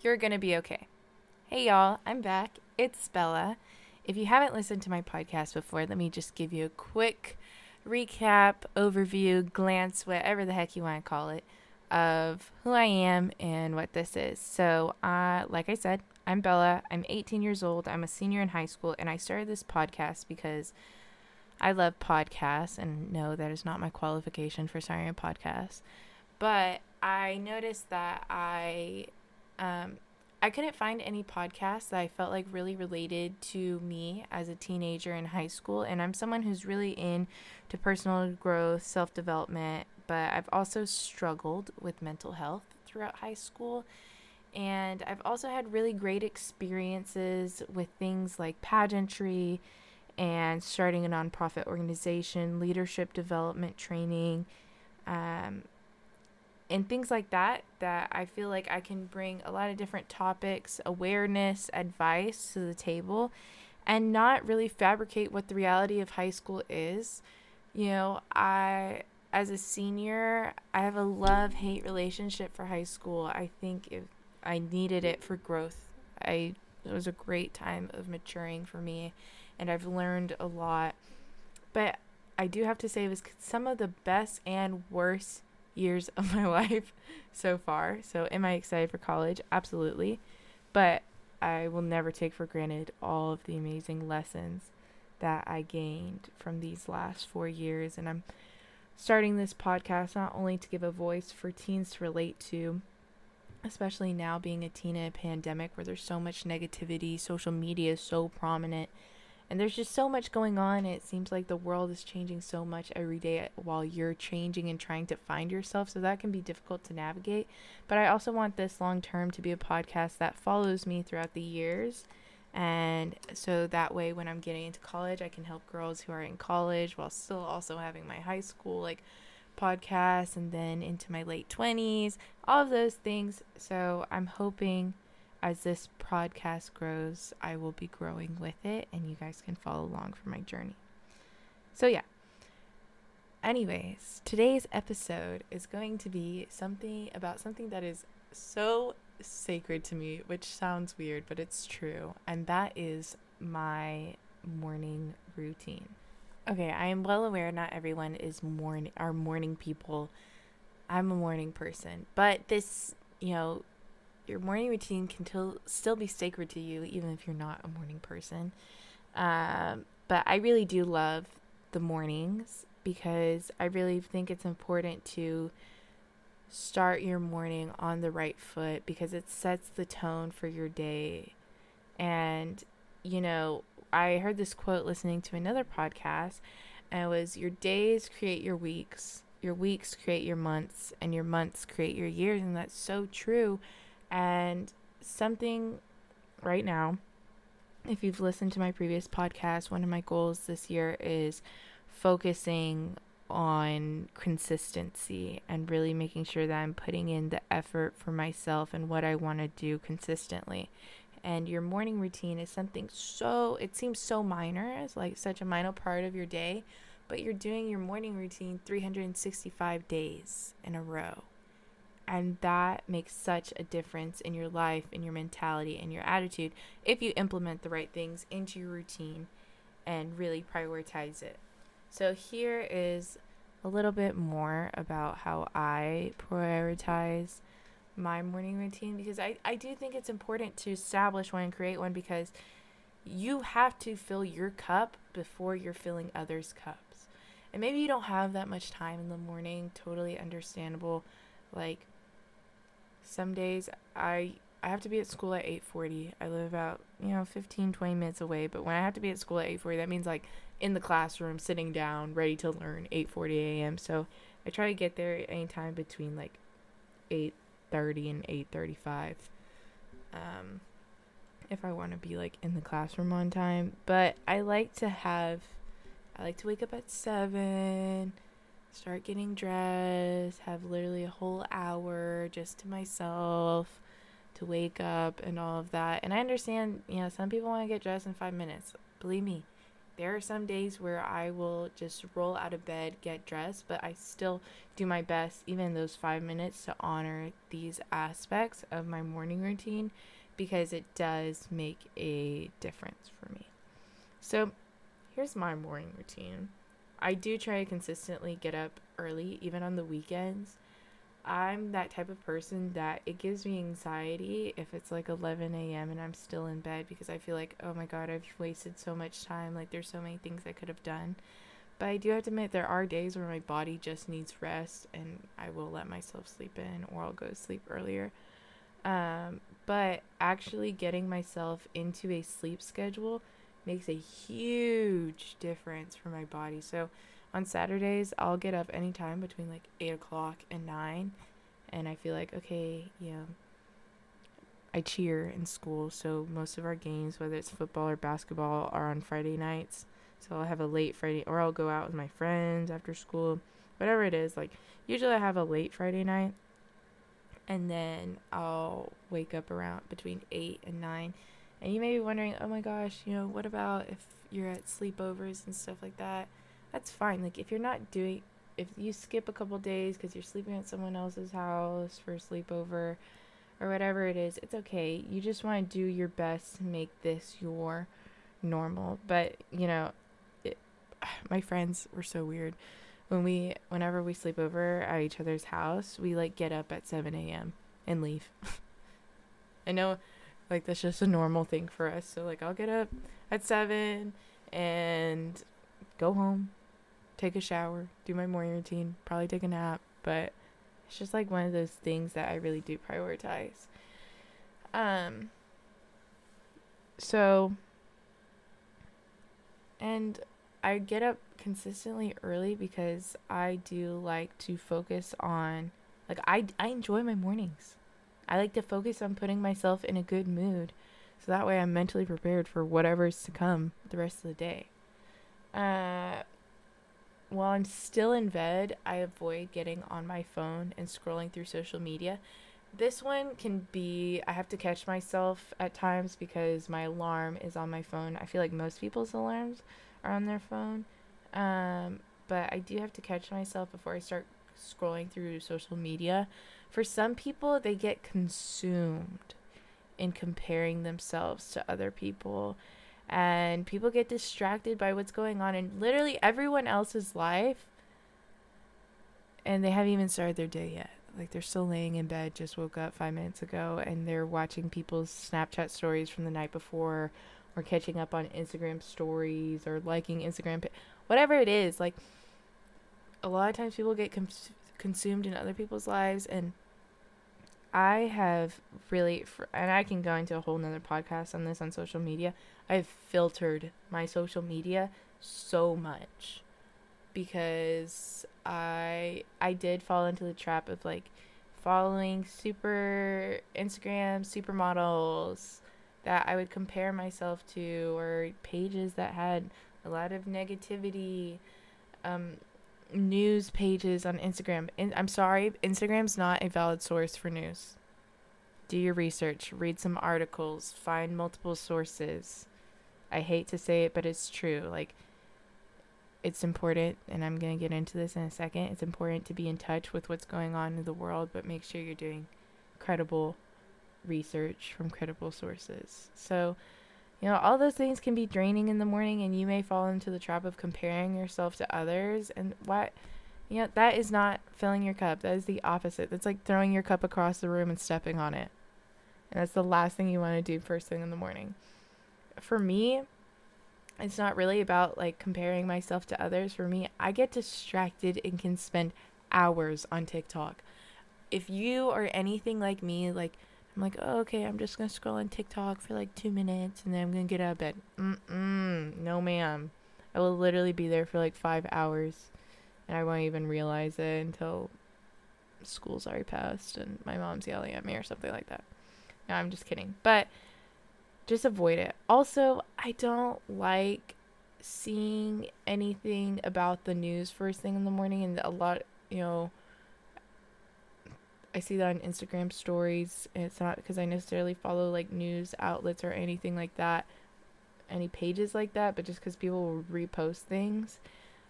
You're to be okay. Hey, y'all, I'm back. It's Bella. If you haven't listened to my podcast before, let me just give you a quick recap, overview, glance, whatever the heck you want to call it, of who I am and what this is. So, uh, like I said, I'm Bella. I'm 18 years old. I'm a senior in high school, and I started this podcast because I love podcasts, and no, that is not my qualification for starting a podcast. But I noticed that I um, I couldn't find any podcasts that I felt like really related to me as a teenager in high school. And I'm someone who's really into personal growth, self development, but I've also struggled with mental health throughout high school. And I've also had really great experiences with things like pageantry and starting a nonprofit organization, leadership development training, um, and things like that that I feel like I can bring a lot of different topics, awareness, advice to the table and not really fabricate what the reality of high school is. You know, I as a senior, I have a love-hate relationship for high school. I think if I needed it for growth. I it was a great time of maturing for me and I've learned a lot. But I do have to say it was some of the best and worst years of my life so far. So, am I excited for college? Absolutely. But I will never take for granted all of the amazing lessons that I gained from these last four years. And I'm starting this podcast not only to give a voice for teens to relate to, especially now being a teen in a pandemic where there's so much negativity, social media is so prominent and there's just so much going on. It seems like the world is changing so much every day while you're changing and trying to find yourself. So that can be difficult to navigate. But I also want this long term to be a podcast that follows me throughout the years. And so that way, when I'm getting into college, I can help girls who are in college while still also having my high school like podcast and then into my late 20s, all of those things. So I'm hoping as this podcast grows, I will be growing with it and you guys can follow along for my journey. So, yeah. Anyways, today's episode is going to be something about something that is so sacred to me, which sounds weird, but it's true, and that is my morning routine. Okay, I am well aware not everyone is morning are morning people. I'm a morning person, but this, you know, your morning routine can still be sacred to you, even if you're not a morning person. Um, but I really do love the mornings because I really think it's important to start your morning on the right foot because it sets the tone for your day. And, you know, I heard this quote listening to another podcast, and it was Your days create your weeks, your weeks create your months, and your months create your years. And that's so true and something right now, if you've listened to my previous podcast, one of my goals this year is focusing on consistency and really making sure that I'm putting in the effort for myself and what I want to do consistently. And your morning routine is something so, it seems so minor, it's like such a minor part of your day, but you're doing your morning routine 365 days in a row. And that makes such a difference in your life, in your mentality, and your attitude if you implement the right things into your routine and really prioritize it. So, here is a little bit more about how I prioritize my morning routine because I, I do think it's important to establish one and create one because you have to fill your cup before you're filling others' cups. And maybe you don't have that much time in the morning, totally understandable. Like, some days I I have to be at school at 8:40. I live about, you know, 15 20 minutes away, but when I have to be at school at 8:40, that means like in the classroom sitting down, ready to learn 8:40 a.m. So, I try to get there anytime between like 8:30 and 8:35. Um if I want to be like in the classroom on time, but I like to have I like to wake up at 7 start getting dressed, have literally a whole hour just to myself to wake up and all of that. And I understand, you know, some people want to get dressed in five minutes. Believe me, there are some days where I will just roll out of bed, get dressed, but I still do my best, even those five minutes, to honor these aspects of my morning routine because it does make a difference for me. So, here's my morning routine. I do try to consistently get up early, even on the weekends. I'm that type of person that it gives me anxiety if it's like 11 a.m. and I'm still in bed because I feel like, oh my god, I've wasted so much time. Like, there's so many things I could have done. But I do have to admit, there are days where my body just needs rest and I will let myself sleep in or I'll go to sleep earlier. Um, but actually getting myself into a sleep schedule makes a huge difference for my body. So, on Saturdays, I'll get up anytime between like 8 o'clock and 9. And I feel like, okay, yeah, I cheer in school. So most of our games, whether it's football or basketball, are on Friday nights. So I'll have a late Friday, or I'll go out with my friends after school, whatever it is. Like, usually I have a late Friday night. And then I'll wake up around between 8 and 9. And you may be wondering, oh my gosh, you know, what about if you're at sleepovers and stuff like that? that's fine. Like if you're not doing if you skip a couple days because you're sleeping at someone else's house for a sleepover or whatever it is, it's okay. You just want to do your best to make this your normal. But, you know, it, my friends were so weird. When we, whenever we sleep over at each other's house, we like get up at 7 a.m. and leave. I know, like, that's just a normal thing for us. So, like, I'll get up at 7 and go home, take a shower, do my morning routine, probably take a nap, but it's just like one of those things that I really do prioritize. Um so and I get up consistently early because I do like to focus on like I I enjoy my mornings. I like to focus on putting myself in a good mood so that way I'm mentally prepared for whatever's to come the rest of the day. Uh while I'm still in bed, I avoid getting on my phone and scrolling through social media. This one can be, I have to catch myself at times because my alarm is on my phone. I feel like most people's alarms are on their phone. Um, but I do have to catch myself before I start scrolling through social media. For some people, they get consumed in comparing themselves to other people and people get distracted by what's going on in literally everyone else's life and they haven't even started their day yet. Like they're still laying in bed just woke up five minutes ago and they're watching people's snapchat stories from the night before or catching up on instagram stories or liking instagram whatever it is. Like a lot of times people get cons- consumed in other people's lives and I have really, and I can go into a whole nother podcast on this on social media. I've filtered my social media so much because I I did fall into the trap of like following super Instagram supermodels that I would compare myself to or pages that had a lot of negativity um news pages on Instagram. In, I'm sorry, Instagram's not a valid source for news. Do your research, read some articles, find multiple sources. I hate to say it, but it's true. Like, it's important, and I'm going to get into this in a second. It's important to be in touch with what's going on in the world, but make sure you're doing credible research from credible sources. So, you know, all those things can be draining in the morning, and you may fall into the trap of comparing yourself to others. And what, you know, that is not filling your cup. That is the opposite. That's like throwing your cup across the room and stepping on it. And that's the last thing you want to do first thing in the morning. For me, it's not really about like comparing myself to others. For me, I get distracted and can spend hours on TikTok. If you are anything like me, like I'm like, oh, okay, I'm just gonna scroll on TikTok for like two minutes and then I'm gonna get out of bed. Mm-mm, no, ma'am. I will literally be there for like five hours, and I won't even realize it until school's already passed and my mom's yelling at me or something like that. No, I'm just kidding. But just avoid it. Also, I don't like seeing anything about the news first thing in the morning and a lot, you know, I see that on Instagram stories. It's not because I necessarily follow like news outlets or anything like that. any pages like that, but just because people will repost things.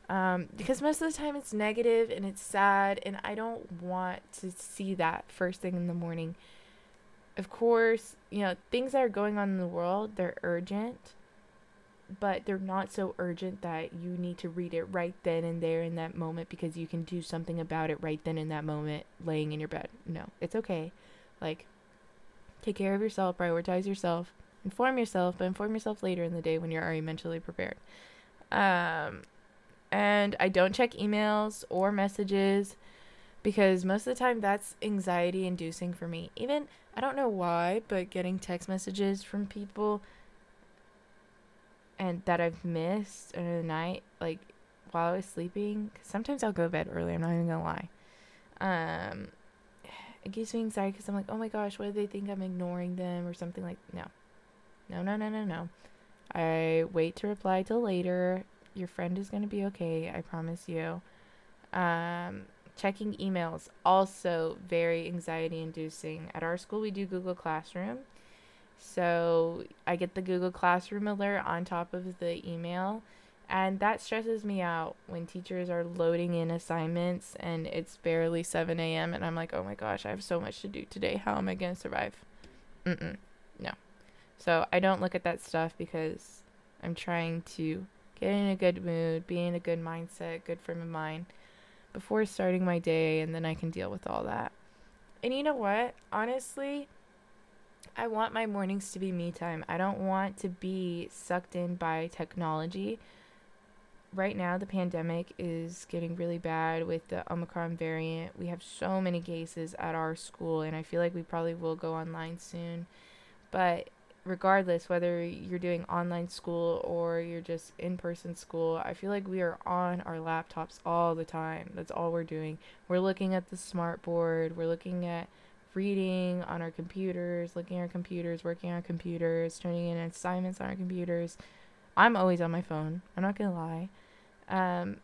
Um, because most of the time it's negative and it's sad, and I don't want to see that first thing in the morning. Of course, you know, things that are going on in the world, they're urgent, but they're not so urgent that you need to read it right then and there in that moment because you can do something about it right then in that moment laying in your bed. No, it's okay. Like, take care of yourself, prioritize yourself, inform yourself, but inform yourself later in the day when you're already mentally prepared. Um, and I don't check emails or messages because most of the time that's anxiety inducing for me. Even, I don't know why, but getting text messages from people and that I've missed in the night, like while I was sleeping, sometimes I'll go to bed early, I'm not even gonna lie. Um, it gives me anxiety because I'm like, oh my gosh, what do they think I'm ignoring them or something like no. No, no, no, no, no. I wait to reply till later. Your friend is to be okay, I promise you. Um, checking emails also very anxiety inducing. At our school we do Google Classroom. So I get the Google Classroom alert on top of the email and that stresses me out when teachers are loading in assignments and it's barely 7 a.m. and I'm like, oh my gosh, I have so much to do today. How am I going to survive? Mm-mm. No. So I don't look at that stuff because I'm trying to get in a good mood, be in a good mindset, good frame of mind before starting my day, and then I can deal with all that. And you know what? Honestly, I want my mornings to be me time. I don't want to be sucked in by technology. Right now, the pandemic is getting really bad with the Omicron variant. We have so many cases at our school, and I feel like we probably will go online soon. But regardless whether you're doing online school or you're just in person school, I feel like we are on our laptops all the time. That's all we're doing. We're looking at the smart board, we're looking at reading on our computers, looking at our computers, working on our computers, turning in assignments on our computers. I'm always on my phone. I'm not going to lie. Um,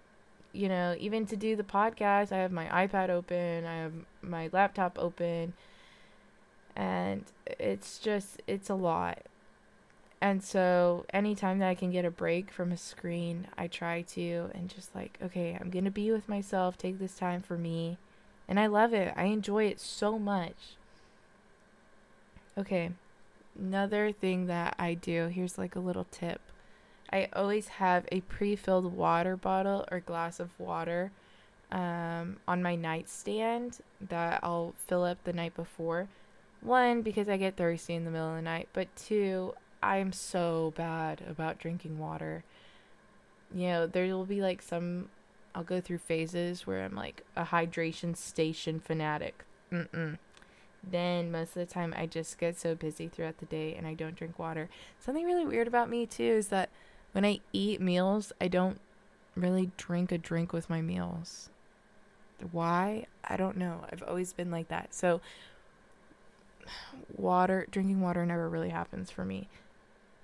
you know, even to do the podcast, I have my iPad open, I have my laptop open and it's just it's a lot and so anytime that i can get a break from a screen i try to and just like okay i'm gonna be with myself take this time for me and i love it. I enjoy it so much. Okay. Another thing that i do here's like a little tip. I always have a pre-filled water bottle or glass of water um, on my nightstand that i'll fill up the night before. One, because I get thirsty in the middle of the night, but two, I'm so bad about drinking water. You know, there will be like some, I'll go through phases where I'm like a hydration station fanatic. Mm-mm. Then most of the time I just get so busy throughout the day and I don't drink water. Something really weird about me too is that when I eat meals, I don't really drink a drink with my meals. Why? I don't know. I've always been like that. So water, drinking water never really happens for me.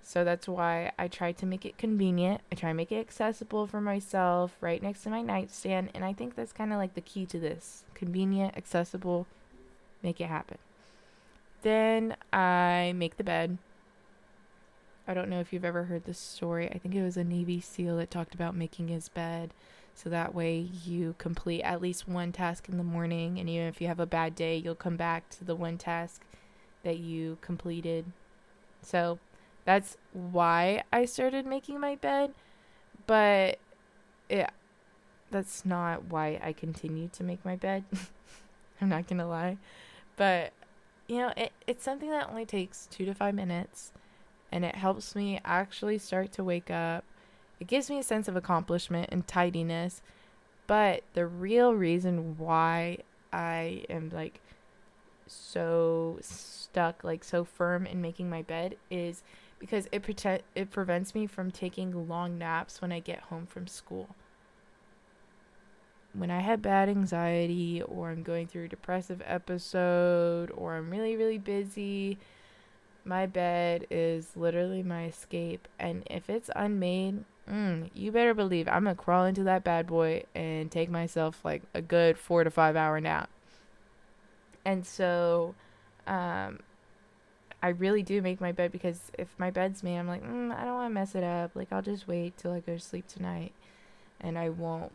So that's why I try to make it convenient. I try to make it accessible for myself right next to my nightstand. And I think that's kind of like the key to this convenient, accessible, make it happen. Then I make the bed. I don't know if you've ever heard this story. I think it was a Navy SEAL that talked about making his bed. So that way you complete at least one task in the morning. And even if you have a bad day, you'll come back to the one task that you completed. So that's why I started making my bed, but it that's not why I continue to make my bed. I'm not to lie. But you know, it it's something that only takes 2 to 5 minutes and it helps me actually start to wake up. It gives me a sense of accomplishment and tidiness. But the real reason why I am like so stuck, like so firm in making my bed is because it prete- it prevents me from taking long naps when I get home from school. When I have bad anxiety or I'm going through a depressive episode or I'm really really busy, my bed is literally my escape and if it's unmade, mm, you better believe I'm going to crawl into that bad boy and take myself like a good 4 to 5 hour nap. And so, um, I really do make my bed because if my bed's made, I'm like, mm, I don't want to mess it up. Like, I'll just wait till I go to sleep tonight and I won't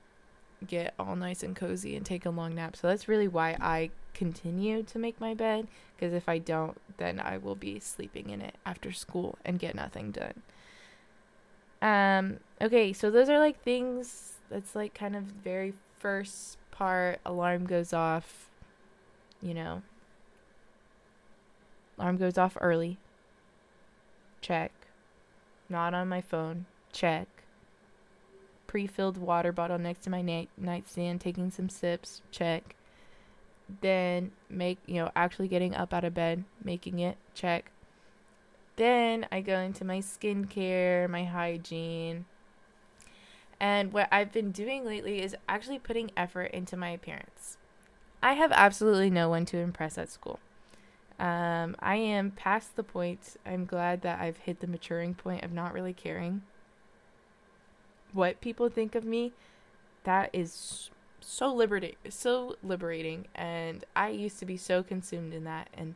get all nice and cozy and take a long nap. So that's really why I continue to make my bed because if I don't, then I will be sleeping in it after school and get nothing done. Um okay, so those are like things that's like kind of very first part alarm goes off, you know. Alarm goes off early. Check. Not on my phone. Check pre-filled water bottle next to my na- nightstand, taking some sips. Check. Then make you know actually getting up out of bed, making it. Check. Then I go into my skincare, my hygiene. And what I've been doing lately is actually putting effort into my appearance. I have absolutely no one to impress at school. Um, I am past the point. I'm glad that I've hit the maturing point of not really caring what people think of me, that is so liberating, so liberating. And I used to be so consumed in that, and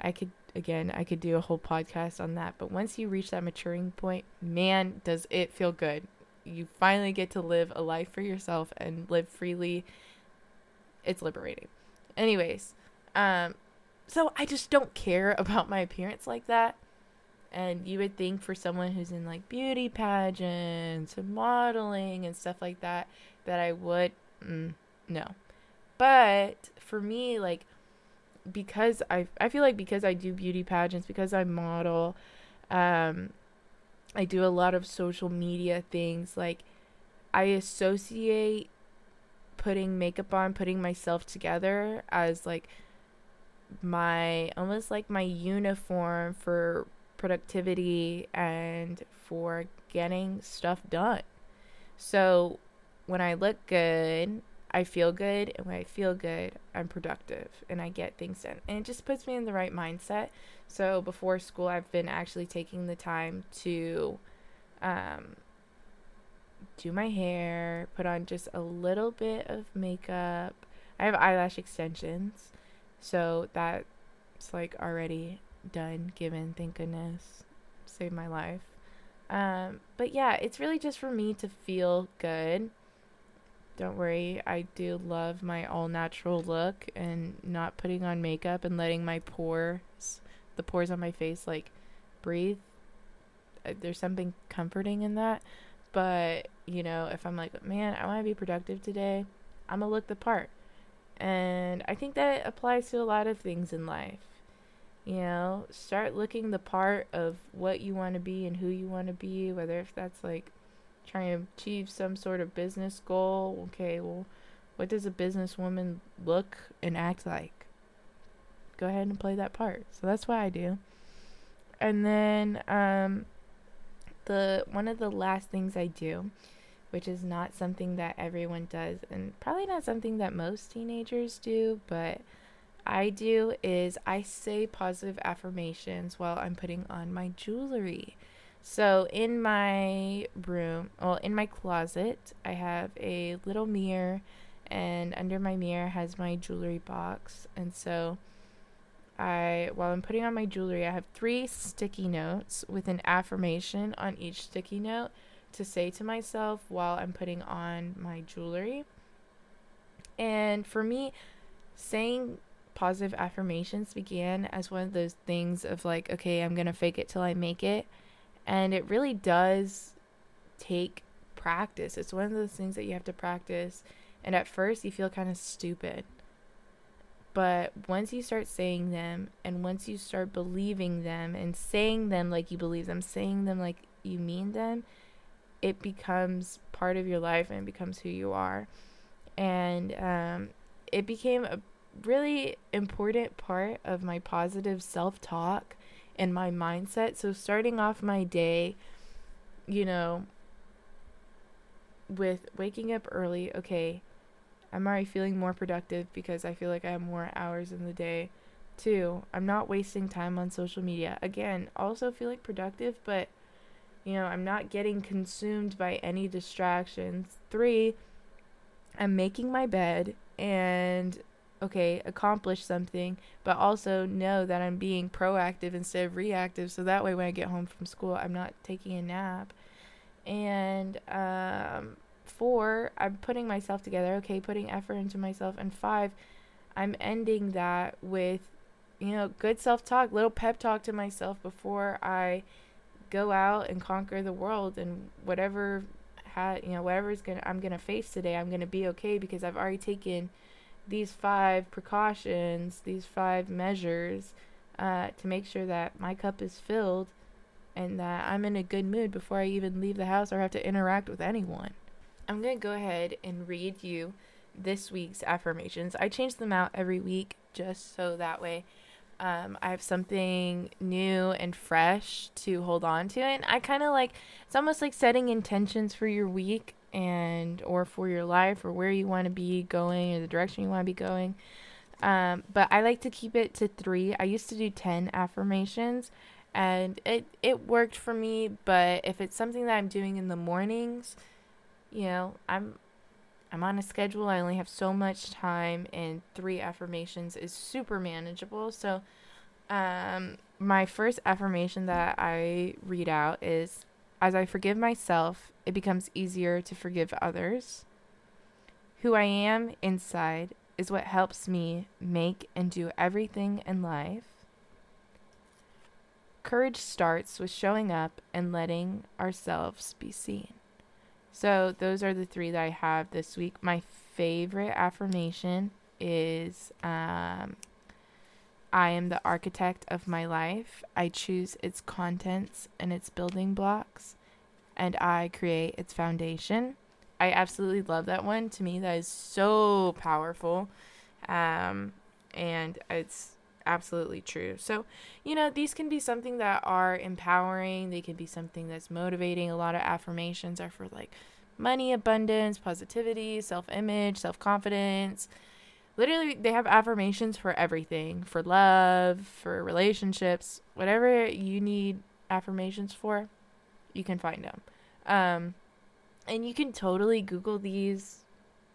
I could again, I could do a whole podcast on that. But once you reach that maturing point, man, does it feel good. You finally get to live a life for yourself and live freely. It's liberating. Anyways, um, so I just don't care about my appearance like that. And you would think for someone who's in like beauty pageants and modeling and stuff like that, that I would, mm, no. But for me, like, because I, I feel like because I do beauty pageants, because I model, um, I do a lot of social media things, like, I associate putting makeup on, putting myself together as like my almost like my uniform for productivity and for getting stuff done. So when I look good, I feel good, and when I feel good, I'm productive and I get things done. And it just puts me in the right mindset. So before school, I've been actually taking the time to um, do my hair, put on just a little bit of makeup. I have eyelash extensions, so that's like already done, given, thank goodness. Saved my life. Um, but yeah, it's really just for me to feel good. Don't worry, I do love my all natural look and not putting on makeup and letting my pores, the pores on my face, like breathe. Uh, there's something comforting in that. But, you know, if I'm like, man, I want to be productive today, I'm going to look the part. And I think that applies to a lot of things in life. You know, start looking the part of what you want to be and who you want to be, whether if that's like trying to achieve some sort of business goal. Okay, well, what does a businesswoman look and act like? Go ahead and play that part. So that's what I do. And then um the one of the last things I do, which is not something that everyone does and probably not something that most teenagers do, but I do is I say positive affirmations while I'm putting on my jewelry. So in my room, well, in my closet, I have a little mirror, and under my mirror has my jewelry box. And so I, while I'm putting on my jewelry, I have three sticky notes with an affirmation on each sticky note to say to myself while I'm putting on my jewelry. And for me, saying positive affirmations began as one of those things of like, okay, I'm going to fake it till I make it. And it really does take practice. It's one of those things that you have to practice. And at first, you feel kind of stupid. But once you start saying them, and once you start believing them, and saying them like you believe them, saying them like you mean them, it becomes part of your life and becomes who you are. And um, it became a really important part of my positive self talk and my mindset. So, starting off my day, you know, with waking up early, okay, I'm already feeling more productive because I feel like I have more hours in the day. Two, I'm not wasting time on social media. Again, also feel like productive, but you know, I'm not getting consumed by any distractions. Three, I'm making my bed and okay, accomplish something, but also know that I'm being proactive instead of reactive. So that way, when I get home from school, I'm not taking a nap. And um, four, I'm putting myself together, okay, putting effort into myself. And five, I'm ending that with, you know, good self talk, little pep talk to myself before I go out and conquer the world and whatever had you know whatever's gonna I'm gonna face today I'm gonna be okay because I've already taken these five precautions, these five measures, uh, to make sure that my cup is filled and that I'm in a good mood before I even leave the house or have to interact with anyone. I'm going to go ahead and read you this week's affirmations. I change them out every week just so that way um, I have something new and fresh to hold on to. And I kind of like it's almost like setting intentions for your week and or for your life or where you want to be going or the direction you want to be going. Um, but I like to keep it to three. I used to do 10 affirmations and it, it worked for me. But if it's something that I'm doing in the mornings, you know, I'm, I'm on a schedule. I only have so much time and three affirmations is super manageable. So, um, my first affirmation that I read out is as I forgive myself, it becomes easier to forgive others. Who I am inside is what helps me make and do everything in life. Courage starts with showing up and letting ourselves be seen. So, those are the three that I have this week. My favorite affirmation is um, I am the architect of my life. I choose its contents and its building blocks, and I create its foundation. I absolutely love that one. To me, that is so powerful. Um, and it's absolutely true. So, you know, these can be something that are empowering, they can be something that's motivating. A lot of affirmations are for like money, abundance, positivity, self image, self confidence literally they have affirmations for everything for love for relationships. Whatever you need affirmations for you can find them um, and you can totally google these.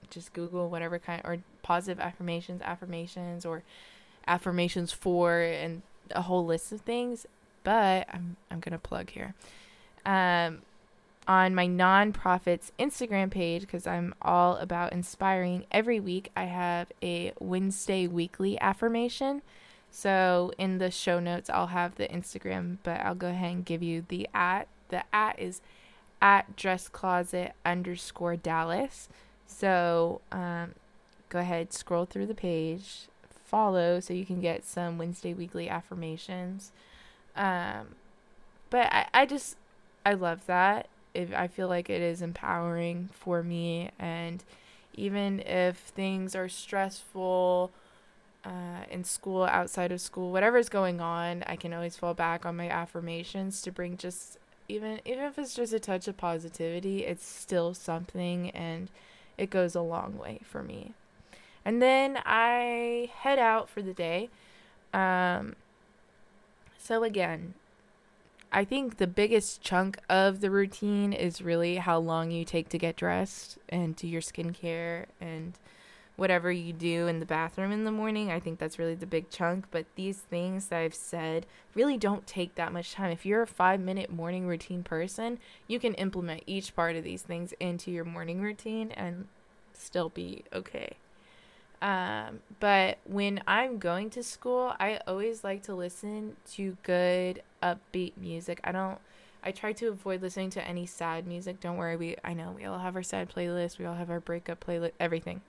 Just google whatever kind or positive affirmations affirmations or affirmations for and a whole list of things but i'm, I'm gonna plug here um, on my nonprofit's Instagram page because I'm all about inspiring. Every week I have a Wednesday weekly affirmation. So in the show notes I'll have the Instagram, but I'll go ahead and give you the at. The at is at dress closet underscore Dallas. So um, go ahead, scroll through the page, follow so you can get some Wednesday weekly affirmations. Um, but I, I just I love that if I feel like it is empowering for me and even if things are stressful uh, in school, outside of school, whatever's going on, I can always fall back on my affirmations to bring just even even if it's just a touch of positivity, it's still something and it goes a long way for me. And then I head out for the day. Um, so again, I think the biggest chunk of the routine is really how long you take to get dressed and do your skincare and whatever you do in the bathroom in the morning. I think that's really the big chunk. But these things that I've said really don't take that much time. If you're a five minute morning routine person, you can implement each part of these things into your morning routine and still be okay. Um, but when I'm going to school, I always like to listen to good upbeat music. I don't I try to avoid listening to any sad music. Don't worry, we I know we all have our sad playlist. We all have our breakup playlist, everything.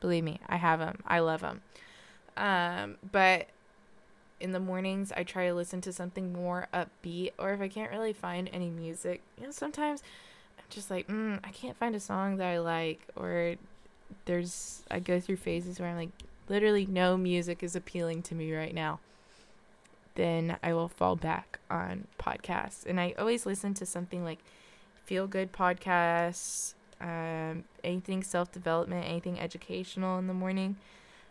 Believe me, I have them. I love them. Um, but in the mornings, I try to listen to something more upbeat. Or if I can't really find any music, you know, sometimes I'm just like, mm, I can't find a song that I like, or there's I go through phases where I'm like literally no music is appealing to me right now. Then I will fall back on podcasts. And I always listen to something like feel good podcasts, um, anything self development, anything educational in the morning.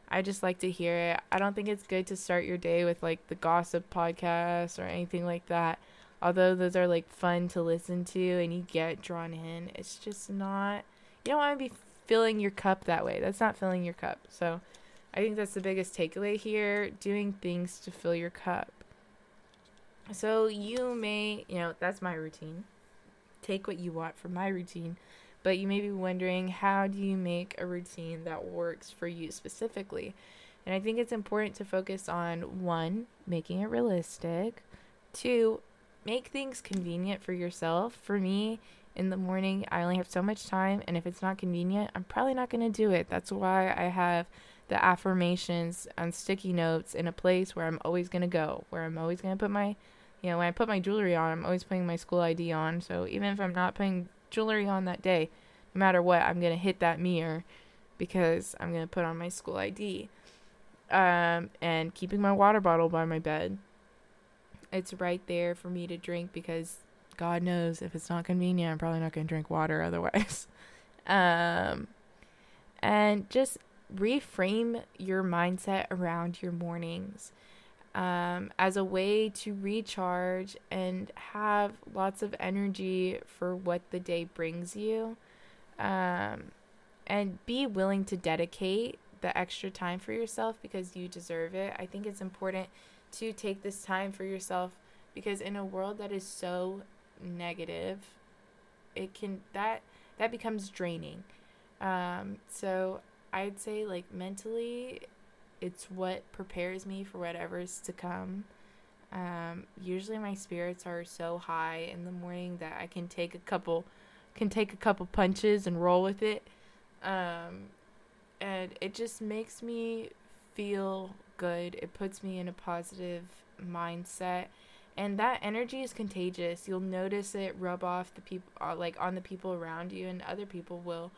I just like to hear it. I don't think it's good to start your day with like the gossip podcast or anything like that. Although those are like fun to listen to and you get drawn in, it's just not. You don't want to be filling your cup that way. That's not filling your cup. So I think that's the biggest takeaway here doing things to fill your cup. So you may, you know, that's my routine. Take what you want from my routine, but you may be wondering how do you make a routine that works for you specifically? And I think it's important to focus on one, making it realistic, two, make things convenient for yourself. For me, in the morning, I only have so much time, and if it's not convenient, I'm probably not going to do it. That's why I have the affirmations on sticky notes in a place where I'm always going to go, where I'm always going to put my, you know, when I put my jewelry on, I'm always putting my school ID on. So even if I'm not putting jewelry on that day, no matter what, I'm going to hit that mirror because I'm going to put on my school ID. Um, and keeping my water bottle by my bed. It's right there for me to drink because God knows if it's not convenient, I'm probably not going to drink water otherwise. um, and just reframe your mindset around your mornings um, as a way to recharge and have lots of energy for what the day brings you. Um, and be willing to dedicate the extra time for yourself because you deserve it. I think it's important to take this time for yourself because in a world that is so negative, it can that that becomes draining. Um, so I'd say like mentally, it's what prepares me for whatever's to come. Um, usually my spirits are so high in the morning that I can take a couple can take a couple punches and roll with it. Um, and it just makes me feel good. It puts me in a positive mindset. And that energy is contagious. You'll notice it rub off the people, uh, like on the people around you, and other people will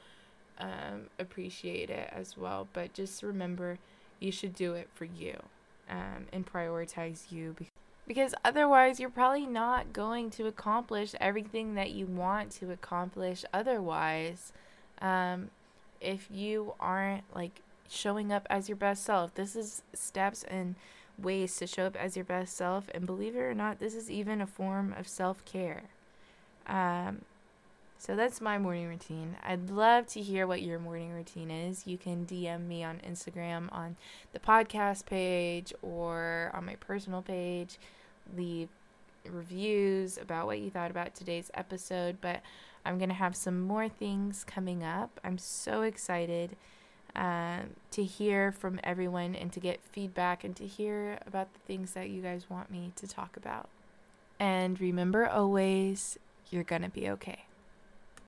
um, appreciate it as well. But just remember, you should do it for you um, and prioritize you because otherwise, you're probably not going to accomplish everything that you want to accomplish. Otherwise, um, if you aren't like showing up as your best self, this is steps and ways to show up as your best self. And believe it or not, this is even a form of self care. Um, so that's my morning routine. I'd love to hear what your morning routine is. You can DM me on Instagram on the podcast page or on my personal page. Leave reviews about what you thought about today's episode. But I'm going to have some more things coming up. I'm so excited um, to hear from everyone and to get feedback and to hear about the things that you guys want me to talk about. And remember always, you're going to be okay.